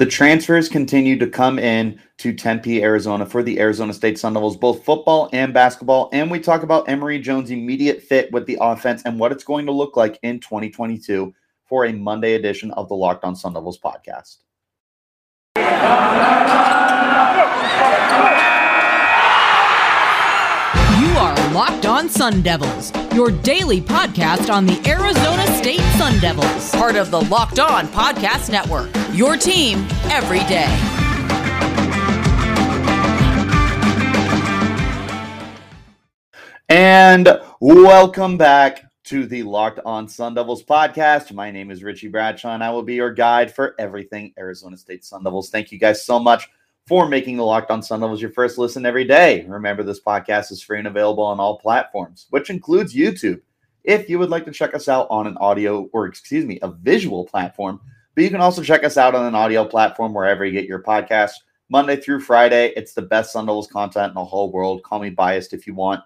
The transfers continue to come in to Tempe, Arizona for the Arizona State Sun Devils, both football and basketball. And we talk about Emory Jones' immediate fit with the offense and what it's going to look like in 2022 for a Monday edition of the Locked On Sun Devils podcast. You are Locked On Sun Devils, your daily podcast on the Arizona State Sun Devils, part of the Locked On Podcast Network. Your team every day. And welcome back to the Locked On Sun Devils podcast. My name is Richie Bradshaw, and I will be your guide for everything Arizona State Sun Devils. Thank you guys so much for making the Locked On Sun Devils your first listen every day. Remember, this podcast is free and available on all platforms, which includes YouTube. If you would like to check us out on an audio or, excuse me, a visual platform, but you can also check us out on an audio platform wherever you get your podcasts. Monday through Friday, it's the best Sun Devils content in the whole world. Call me biased if you want.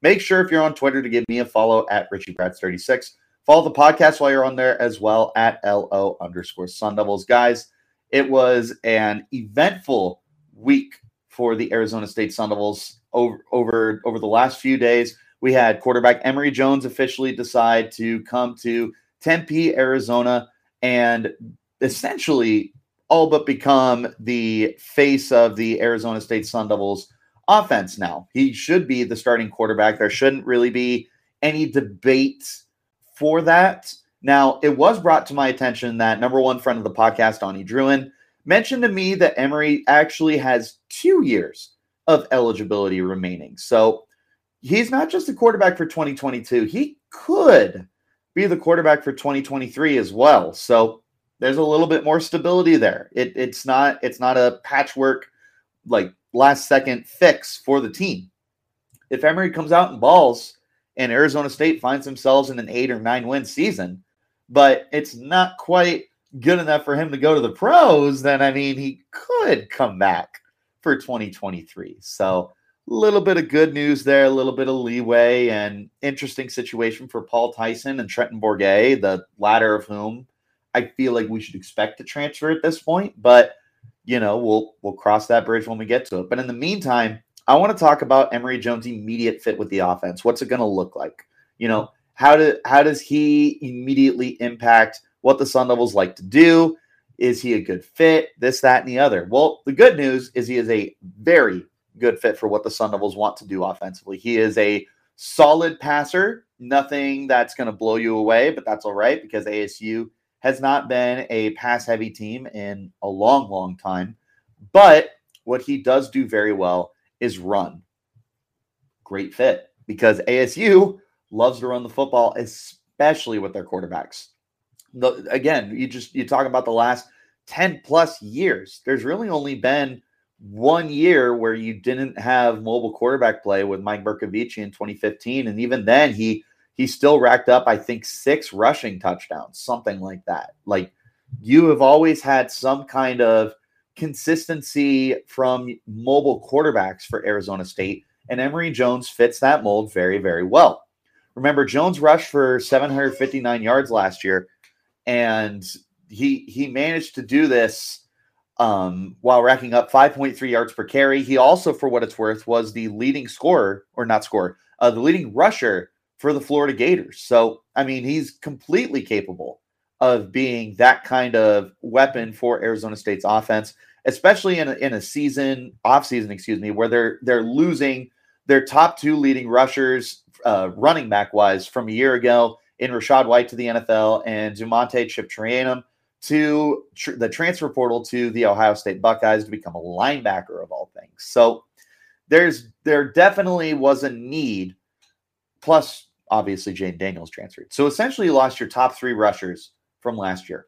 Make sure if you're on Twitter to give me a follow at RichieBrats36. Follow the podcast while you're on there as well at LO underscore Sun Devils. Guys, it was an eventful week for the Arizona State Sun Devils over over over the last few days. We had quarterback Emory Jones officially decide to come to Tempe, Arizona, and essentially all but become the face of the Arizona State Sun Devils offense now. He should be the starting quarterback. There shouldn't really be any debate for that. Now, it was brought to my attention that number one friend of the podcast, Donnie Druin, mentioned to me that Emory actually has two years of eligibility remaining. So he's not just a quarterback for 2022, he could be the quarterback for 2023 as well. So there's a little bit more stability there. It, it's not it's not a patchwork like last second fix for the team. If Emory comes out and balls and Arizona State finds themselves in an eight or nine win season, but it's not quite good enough for him to go to the pros, then I mean, he could come back for 2023. So, little bit of good news there, a little bit of leeway, and interesting situation for Paul Tyson and Trenton Bourguet, the latter of whom I feel like we should expect to transfer at this point. But you know, we'll we'll cross that bridge when we get to it. But in the meantime, I want to talk about Emory Jones' immediate fit with the offense. What's it going to look like? You know, how do how does he immediately impact what the Sun Devils like to do? Is he a good fit? This, that, and the other. Well, the good news is he is a very good fit for what the Sun Devils want to do offensively. He is a solid passer, nothing that's going to blow you away, but that's all right because ASU has not been a pass heavy team in a long, long time. But what he does do very well is run. Great fit because ASU loves to run the football, especially with their quarterbacks. The, again, you just you talk about the last 10 plus years. There's really only been one year where you didn't have mobile quarterback play with Mike Bercovici in 2015. And even then, he he still racked up, I think, six rushing touchdowns, something like that. Like you have always had some kind of consistency from mobile quarterbacks for Arizona State, and Emory Jones fits that mold very, very well. Remember, Jones rushed for 759 yards last year, and he he managed to do this um, while racking up 5.3 yards per carry. He also, for what it's worth, was the leading scorer, or not scorer, uh, the leading rusher for the Florida Gators. So, I mean, he's completely capable of being that kind of weapon for Arizona State's offense, especially in a, in a season off season, excuse me, where they're they're losing their top two leading rushers, uh, running back wise, from a year ago in Rachaad White to the NFL and Za'Mondre Chip Trayanum to tr- the transfer portal to the Ohio State Buckeyes to become a linebacker of all things. So there's there definitely was a need. Plus, obviously Jayden Daniels transferred. So essentially, you lost your top three rushers from last year.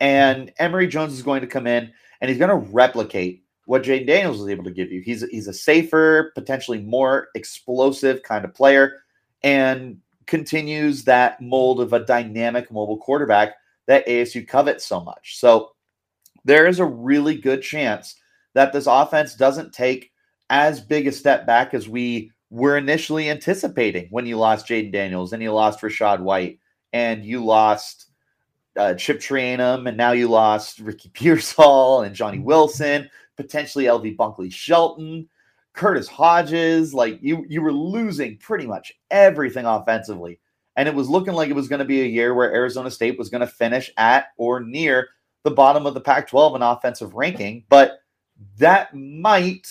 And Emory Jones is going to come in and he's going to replicate what Jayden Daniels was able to give you. He's he's a safer, potentially more explosive kind of player, and continues that mold of a dynamic mobile quarterback that ASU covets so much. So there is a really good chance that this offense doesn't take as big a step back as we were initially anticipating when you lost Jayden Daniels and you lost Rachaad White and you lost uh, Chip Trayanum, and now you lost Ricky Pearsall and Johnny Wilson, potentially LV Bunkley Shelton, Curtis Hodges. Like you, you were losing pretty much everything offensively, and it was looking like it was going to be a year where Arizona State was going to finish at or near the bottom of the Pac-12 in offensive ranking, but that might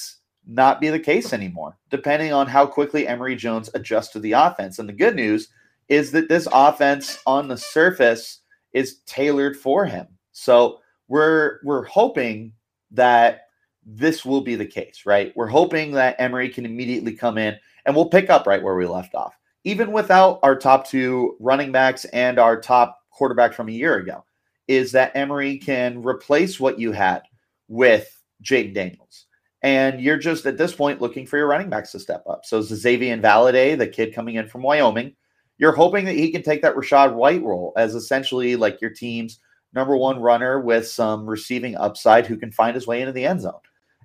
not be the case anymore, depending on how quickly Emory Jones adjusts to the offense. And the good news is that this offense on the surface is tailored for him. So we're we're hoping that this will be the case, right? We're hoping that Emory can immediately come in and we'll pick up right where we left off, even without our top two running backs and our top quarterback from a year ago. Is that Emory can replace what you had with Jayden Daniels. And you're just at this point looking for your running backs to step up. So Xazavian Valladay, the kid coming in from Wyoming, you're hoping that he can take that Rachaad White role as essentially like your team's number one runner with some receiving upside who can find his way into the end zone.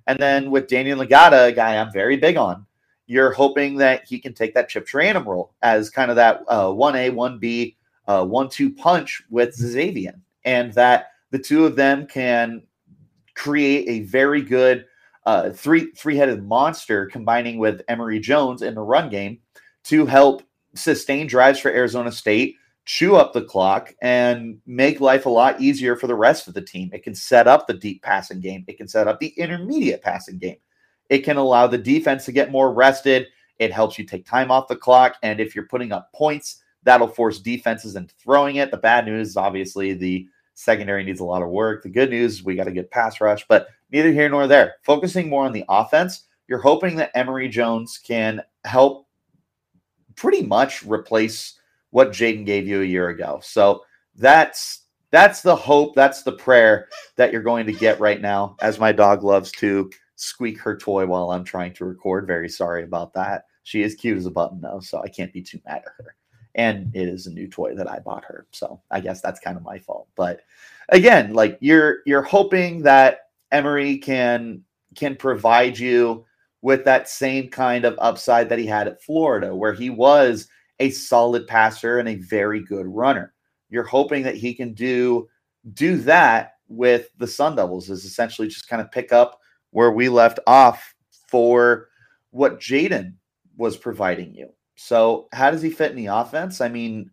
And then with Daniyel Ngata, a guy I'm very big on, you're hoping that he can take that Chip Trayanum role as kind of that uh, 1A, 1B, uh, 1 2 punch with Xavier. And that the two of them can create a very good uh, three three headed monster combining with Emory Jones in the run game to help sustain drives for Arizona State, chew up the clock, and make life a lot easier for the rest of the team. It can set up the deep passing game, it can set up the intermediate passing game. It can allow the defense to get more rested. It helps you take time off the clock. And if you're putting up points, that'll force defenses into throwing it. The bad news is obviously the secondary needs a lot of work. The good news, we got to get pass rush, but neither here nor there. Focusing more on the offense, you're hoping that Emory Jones can help pretty much replace what Jayden gave you a year ago. So that's that's the hope, that's the prayer that you're going to get right now. As my dog loves to squeak her toy while I'm trying to record. Very sorry about that. She is cute as a button though, so I can't be too mad at her. And it is a new toy that I bought her. So I guess that's kind of my fault. But again, like you're you're hoping that Emory can can provide you with that same kind of upside that he had at Florida, where he was a solid passer and a very good runner. You're hoping that he can do do that with the Sun Devils is essentially just kind of pick up where we left off for what Jayden was providing you. So, how does he fit in the offense? I mean,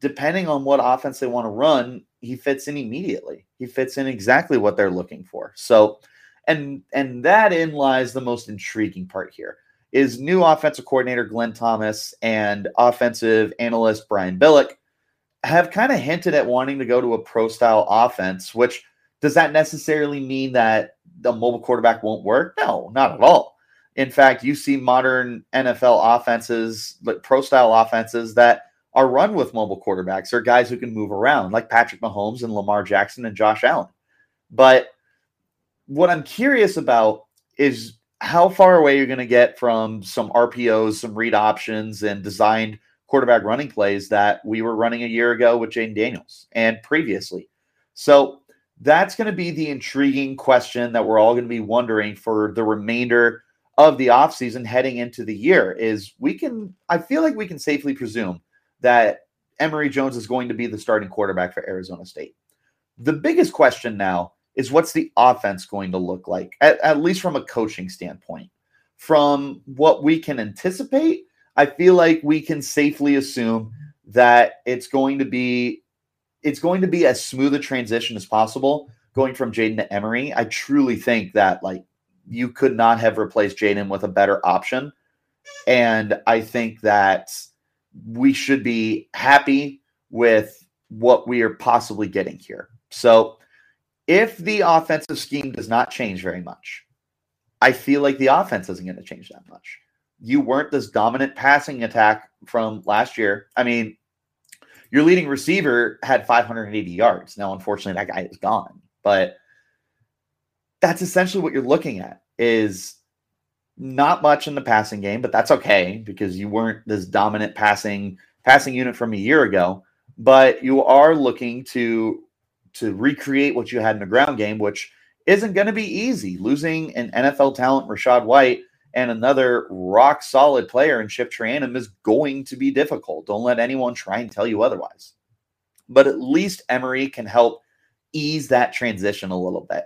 depending on what offense they want to run, he fits in immediately. He fits in exactly what they're looking for. So, and and that in lies the most intriguing part here is new offensive coordinator Glenn Thomas and offensive analyst Brian Billick have kind of hinted at wanting to go to a pro style offense, which does that necessarily mean that the mobile quarterback won't work? No, not at all. In fact, you see modern NFL offenses, like pro style offenses that are run with mobile quarterbacks or guys who can move around, like Patrick Mahomes and Lamar Jackson and Josh Allen. But what I'm curious about is how far away you're going to get from some RPOs, some read options, and designed quarterback running plays that we were running a year ago with Jane Daniels and previously. So that's going to be the intriguing question that we're all going to be wondering for the remainder of the offseason heading into the year is we can I feel like we can safely presume that Emory Jones is going to be the starting quarterback for Arizona State. The biggest question now is what's the offense going to look like, at, at least from a coaching standpoint. From what we can anticipate, I feel like we can safely assume that it's going to be it's going to be as smooth a transition as possible going from Jayden to Emory. I truly think that like you could not have replaced Jayden with a better option. And I think that we should be happy with what we are possibly getting here. So if the offensive scheme does not change very much, I feel like the offense isn't going to change that much. You weren't this dominant passing attack from last year. I mean, your leading receiver had 580 yards. Now, unfortunately, that guy is gone. But that's essentially what you're looking at is not much in the passing game, but that's okay because you weren't this dominant passing passing unit from a year ago. But you are looking to to recreate what you had in the ground game, which isn't going to be easy. Losing an NFL talent, Rachaad White, and another rock solid player in Chip Trayanum is going to be difficult. Don't let anyone try and tell you otherwise. but at least Emory can help ease that transition a little bit.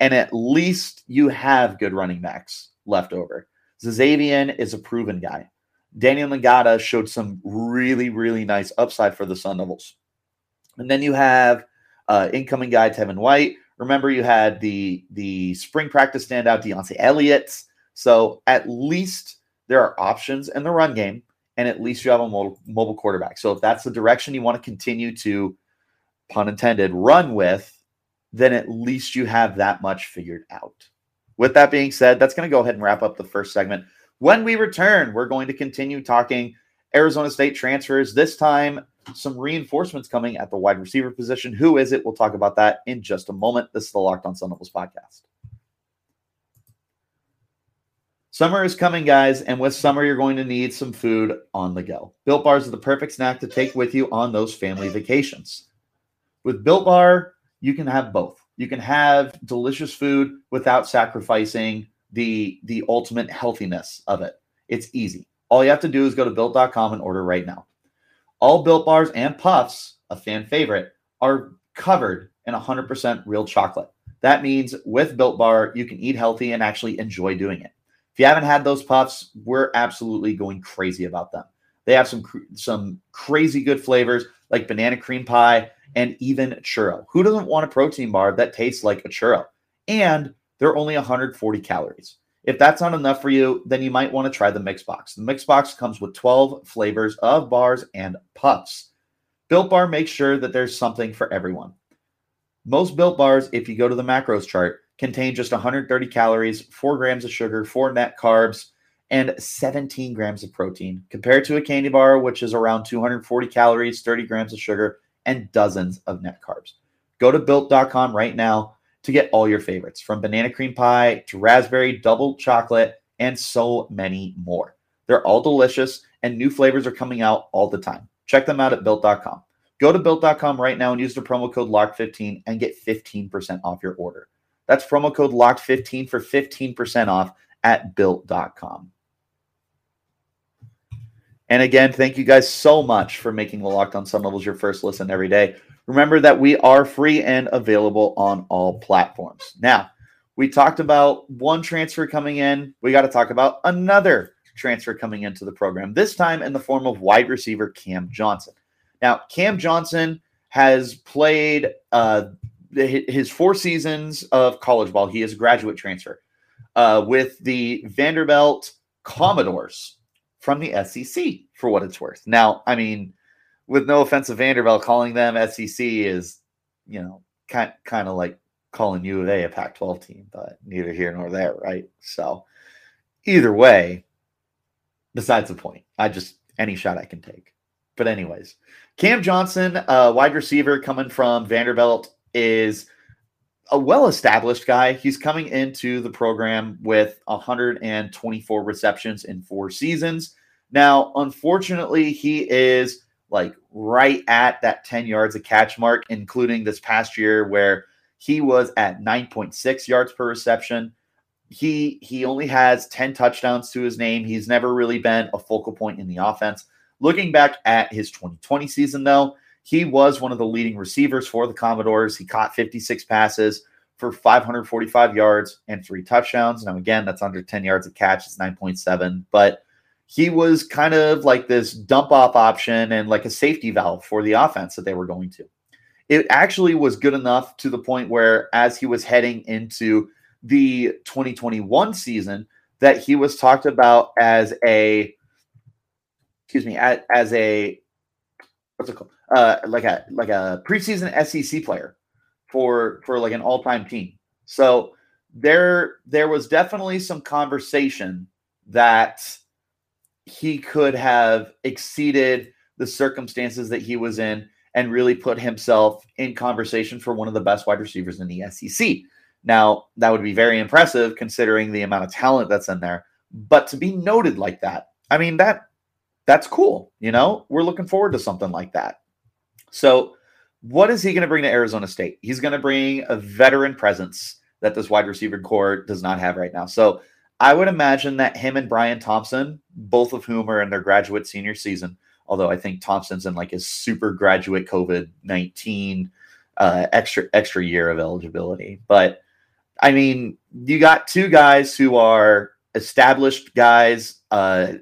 And at least you have good running backs left over. Xazavian is a proven guy. Daniyel Ngata showed some really, really nice upside for the Sun Devils. And then you have uh, incoming guy Tevin White. Remember, you had the the spring practice standout Deontay Elliott. So at least there are options in the run game, and at least you have a mobile, quarterback. So if that's the direction you want to continue to, pun intended, run with, then at least you have that much figured out. With that being said, that's going to go ahead and wrap up the first segment. When we return, we're going to continue talking Arizona State transfers. This time, some reinforcements coming at the wide receiver position. Who is it? We'll talk about that in just a moment. This is the Locked On Sun Devils podcast. Summer is coming, guys, and with summer, you're going to need some food on the go. Built Bars are the perfect snack to take with you on those family vacations. With Built Bar, you can have both. You can have delicious food without sacrificing the the ultimate healthiness of it. It's easy. All you have to do is go to built.com and order right now. All built bars and puffs, a fan favorite, are covered in 100% real chocolate. That means with Built Bar, you can eat healthy and actually enjoy doing it. If you haven't had those puffs, we're absolutely going crazy about them. They have some some crazy good flavors like banana cream pie and even churro. Who doesn't want a protein bar that tastes like a churro? And they're only 140 calories. If that's not enough for you, then you might want to try the mix box. The mix box comes with 12 flavors of bars and puffs. Built Bar makes sure that there's something for everyone. Most built bars, if you go to the macros chart, contain just 130 calories, 4 grams of sugar, 4 net carbs, and 17 grams of protein, compared to a candy bar, which is around 240 calories, 30 grams of sugar, and dozens of net carbs. Go to built.com right now to get all your favorites from banana cream pie to raspberry double chocolate and so many more. They're all delicious and new flavors are coming out all the time. Check them out at built.com. Go to built.com right now and use the promo code LOCK15 and get 15% off your order. That's promo code LOCK15 for 15% off at built.com. And again, thank you guys so much for making the Locked On Sun Devils your first listen every day. Remember that we are free and available on all platforms. Now, we talked about one transfer coming in. We got to talk about another transfer coming into the program, this time in the form of wide receiver Cam Johnson. Now, Cam Johnson has played uh, his four seasons of college ball. He is a graduate transfer uh, with the Vanderbilt Commodores from the SEC, for what it's worth. Now, I mean, with no offense to Vanderbilt, calling them SEC is, you know, kind kind of like calling U of A a Pac-12 team, but neither here nor there, right? So, either way, besides the point, I just any shot I can take. But anyways, Cam Johnson, uh, wide receiver coming from Vanderbilt, is a well-established guy. He's coming into the program with 124 receptions in four seasons. Now, unfortunately, he is like right at that 10 yards of catch mark, including this past year where he was at 9.6 yards per reception. He he only has 10 touchdowns to his name. He's never really been a focal point in the offense. Looking back at his 2020 season, though, he was one of the leading receivers for the Commodores. He caught 56 passes for 545 yards and three touchdowns. Now, again, that's under 10 yards of catch. It's 9.7, but he was kind of like this dump off option and like a safety valve for the offense that they were going to. It actually was good enough to the point where, as he was heading into the 2021 season, that he was talked about as a, excuse me, as, as a, what's it called? Uh, like a like a preseason SEC player for for like an all time team. So there there was definitely some conversation that he could have exceeded the circumstances that he was in and really put himself in conversation for one of the best wide receivers in the SEC. Now, that would be very impressive considering the amount of talent that's in there, but to be noted like that, I mean that that's cool, you know? We're looking forward to something like that. So, what is he going to bring to Arizona State? He's going to bring a veteran presence that this wide receiver core does not have right now. So, I would imagine that him and Bryan Thompson, both of whom are in their graduate senior season, Although I think Thompson's in like his super graduate COVID 19 uh, extra extra year of eligibility. But I mean, you got two guys who are established guys, uh,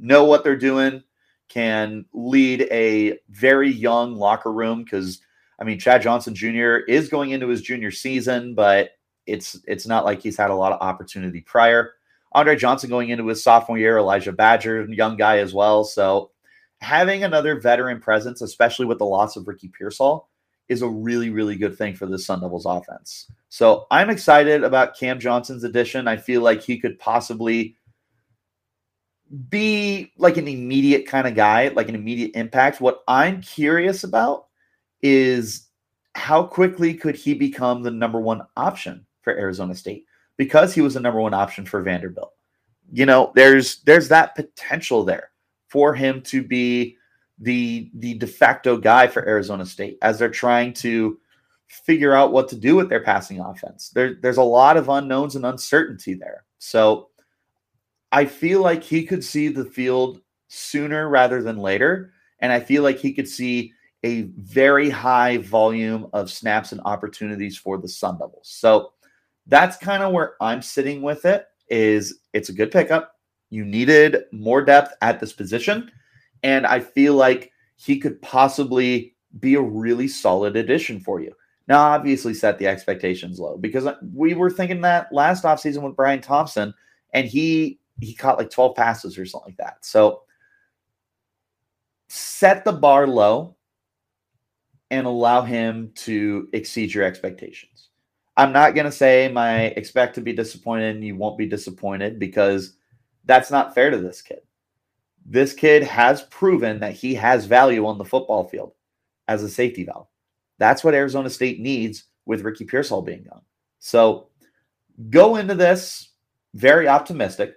know what they're doing, can lead a very young locker room because I mean Chad Johnson Jr. is going into his junior season, but it's it's not like he's had a lot of opportunity prior. Andre Johnson going into his sophomore year, Elijah Badger, young guy as well. So having another veteran presence, especially with the loss of Ricky Pearsall, is a really, really good thing for the Sun Devils offense. So I'm excited about Cam Johnson's addition. I feel like he could possibly be like an immediate kind of guy, like an immediate impact. What I'm curious about is how quickly could he become the number one option for Arizona State because he was the number one option for Vanderbilt. You know, there's there's that potential there for him to be the the de facto guy for Arizona State as they're trying to figure out what to do with their passing offense. There, there's a lot of unknowns and uncertainty there. So I feel like he could see the field sooner rather than later. And I feel like he could see a very high volume of snaps and opportunities for the Sun Devils. So that's kind of where I'm sitting with it is it's a good pickup. You needed more depth at this position. And I feel like he could possibly be a really solid addition for you. Now, obviously, set the expectations low because uh, we were thinking that last offseason with Bryan Thompson, and he he caught like 12 passes or something like that. So set the bar low and allow him to exceed your expectations. I'm not going to say my expect to be disappointed and you won't be disappointed because that's not fair to this kid. This kid has proven that he has value on the football field as a safety valve. That's what Arizona State needs with Ricky Pearsall being gone. So go into this very optimistic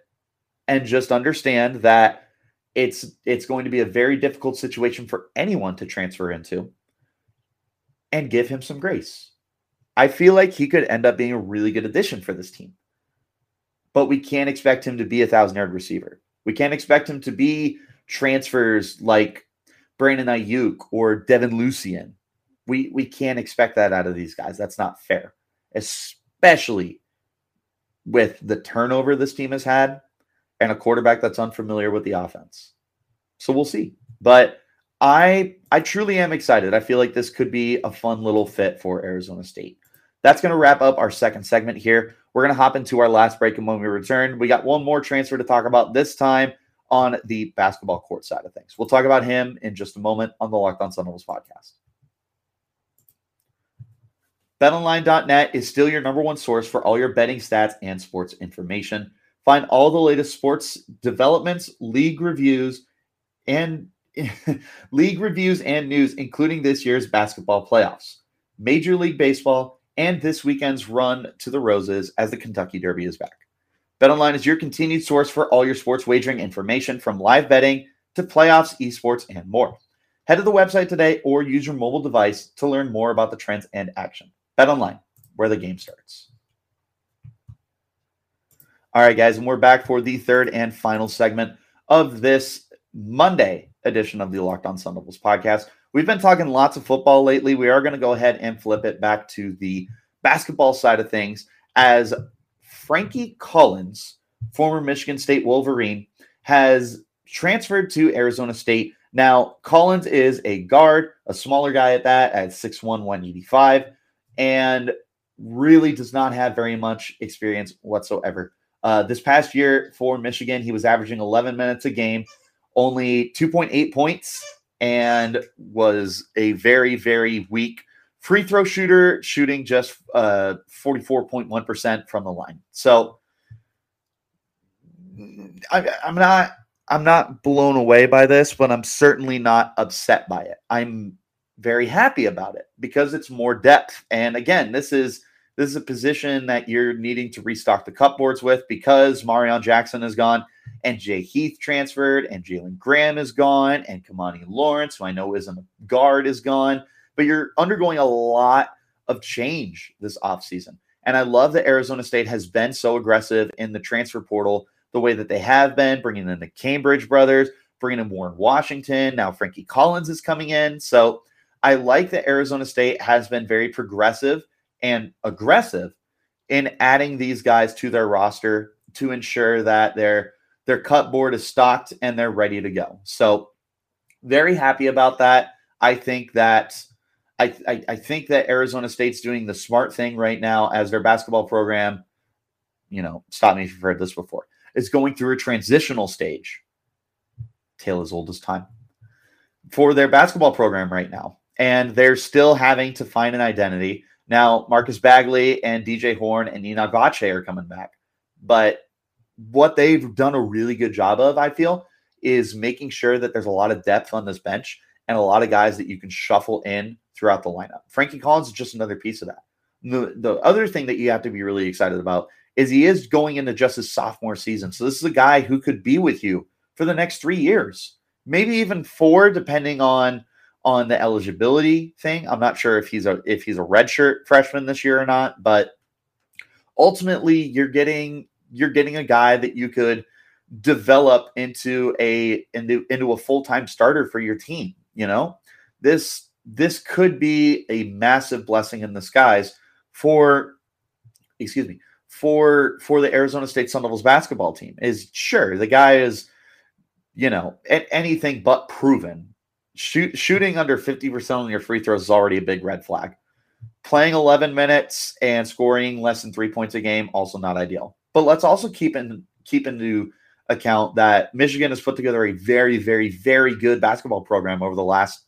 and just understand that it's it's going to be a very difficult situation for anyone to transfer into and give him some grace. I feel like he could end up being a really good addition for this team. But we can't expect him to be a thousand yard receiver. We can't expect him to be transfers like Brandon Aiyuk or Devin Lucien. We we can't expect that out of these guys. That's not fair, especially with the turnover this team has had and a quarterback that's unfamiliar with the offense. So we'll see. But I I truly am excited. I feel like this could be a fun little fit for Arizona State. That's going to wrap up our second segment here. We're going to hop into our last break and when we return, we got one more transfer to talk about this time on the basketball court side of things. We'll talk about him in just a moment on the Locked On Sun Devils podcast. BetOnline.net is still your number one source for all your betting stats and sports information. Find all the latest sports developments, league reviews, and league reviews and news, including this year's basketball playoffs, Major League Baseball, and this weekend's run to the Roses as the Kentucky Derby is back. BetOnline is your continued source for all your sports wagering information from live betting to playoffs, esports, and more. Head to the website today or use your mobile device to learn more about the trends and action. BetOnline, where the game starts. All right, guys, and we're back for the third and final segment of this Monday edition of the Locked On Sun Devils podcast. We've been talking lots of football lately. We are going to go ahead and flip it back to the basketball side of things as Frankie Collins, former Michigan State Wolverine, has transferred to Arizona State. Now, Collins is a guard, a smaller guy at that, at 6'1, 185 and really does not have very much experience whatsoever. Uh, this past year for Michigan, he was averaging 11 minutes a game, only 2.8 points, and was a very, very weak free throw shooter, shooting just uh, 44.1% from the line. So I, I'm not. I'm not blown away by this, but I'm certainly not upset by it. I'm very happy about it because it's more depth. And again, this is this is a position that you're needing to restock the cupboards with because Marreon Jackson is gone and Jay Heath transferred and Jalen Graham is gone and Kimani Lawrence, who I know isn't a guard, is gone. But you're undergoing a lot of change this offseason. And I love that Arizona State has been so aggressive in the transfer portal the way that they have been, bringing in the Cambridge brothers, bringing in Warren Washington. Now Frankie Collins is coming in. So I like that Arizona State has been very progressive and aggressive in adding these guys to their roster to ensure that their their cut board is stocked and they're ready to go. So very happy about that. I think that I, I, I think that Arizona State's doing the smart thing right now as their basketball program. You know, stop me if you've heard this before. Is going through a transitional stage. Tale as old as time for their basketball program right now, and they're still having to find an identity. Now, Marcus Bagley and DJ Horne and Nina Vache are coming back, but what they've done a really good job of, I feel, is making sure that there's a lot of depth on this bench and a lot of guys that you can shuffle in throughout the lineup. Frankie Collins is just another piece of that. The, the other thing that you have to be really excited about is he is going into just his sophomore season. So this is a guy who could be with you for the next three years, maybe even four, depending on on the eligibility thing. I'm not sure if he's a if he's a redshirt freshman this year or not, but ultimately you're getting you're getting a guy that you could develop into a into, into a full-time starter for your team you know this this could be a massive blessing in the skies for excuse me for for the Arizona State Sun Devils basketball team is sure the guy is you know anything but proven Shoot, shooting under 50% on your free throws is already a big red flag playing 11 minutes and scoring less than 3 points a game also not ideal but let's also keep in keep into account that Michigan has put together a very, very, very good basketball program over the last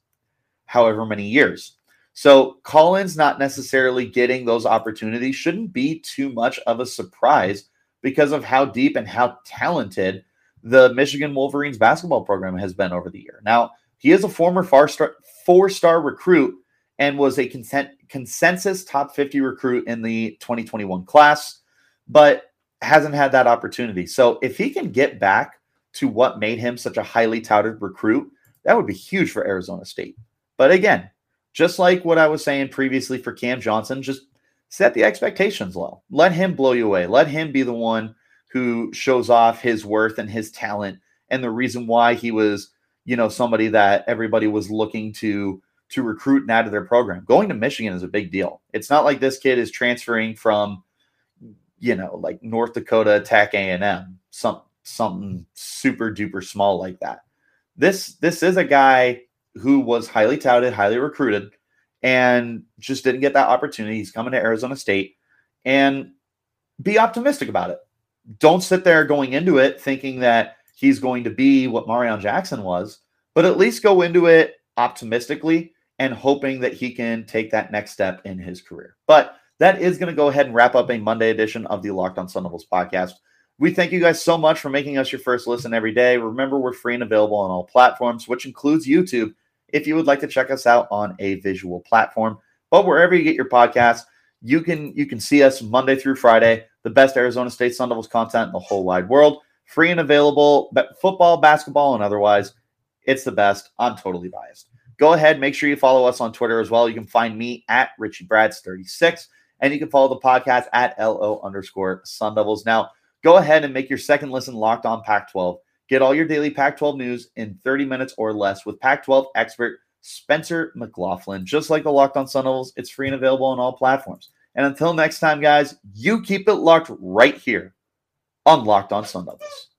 however many years. So Collins not necessarily getting those opportunities shouldn't be too much of a surprise because of how deep and how talented the Michigan Wolverines basketball program has been over the year. Now, he is a former four-star recruit and was a consensus top 50 recruit in the 2021 class, but hasn't had that opportunity. So if he can get back to what made him such a highly touted recruit, that would be huge for Arizona State. But again, just like what I was saying previously for Cam Johnson, just set the expectations low. Let him blow you away. Let him be the one who shows off his worth and his talent and the reason why he was, you know, somebody that everybody was looking to to recruit and add to their program. Going to Michigan is a big deal. It's not like this kid is transferring from you know, like North Dakota Tech A&M, some something super duper small like that. This this is a guy who was highly touted, highly recruited, and just didn't get that opportunity. He's coming to Arizona State, and be optimistic about it. Don't sit there going into it thinking that he's going to be what Marreon Jackson was, but at least go into it optimistically and hoping that he can take that next step in his career. But that is going to go ahead and wrap up a Monday edition of the Locked on Sun Devils podcast. We thank you guys so much for making us your first listen every day. Remember, we're free and available on all platforms, which includes YouTube, if you would like to check us out on a visual platform. But wherever you get your podcasts, you can you can see us Monday through Friday, the best Arizona State Sun Devils content in the whole wide world. Free and available, but football, basketball, and otherwise. It's the best. I'm totally biased. Go ahead, make sure you follow us on Twitter as well. You can find me at Richie Brads 36 and you can follow the podcast at LO underscore Sun Devils. Now, go ahead and make your second listen locked on Pac 12. Get all your daily Pac 12 news in 30 minutes or less with Pac 12 expert Spencer McLaughlin. Just like the Locked on Sun Devils, it's free and available on all platforms. And until next time, guys, you keep it locked right here on Locked on Sun Devils.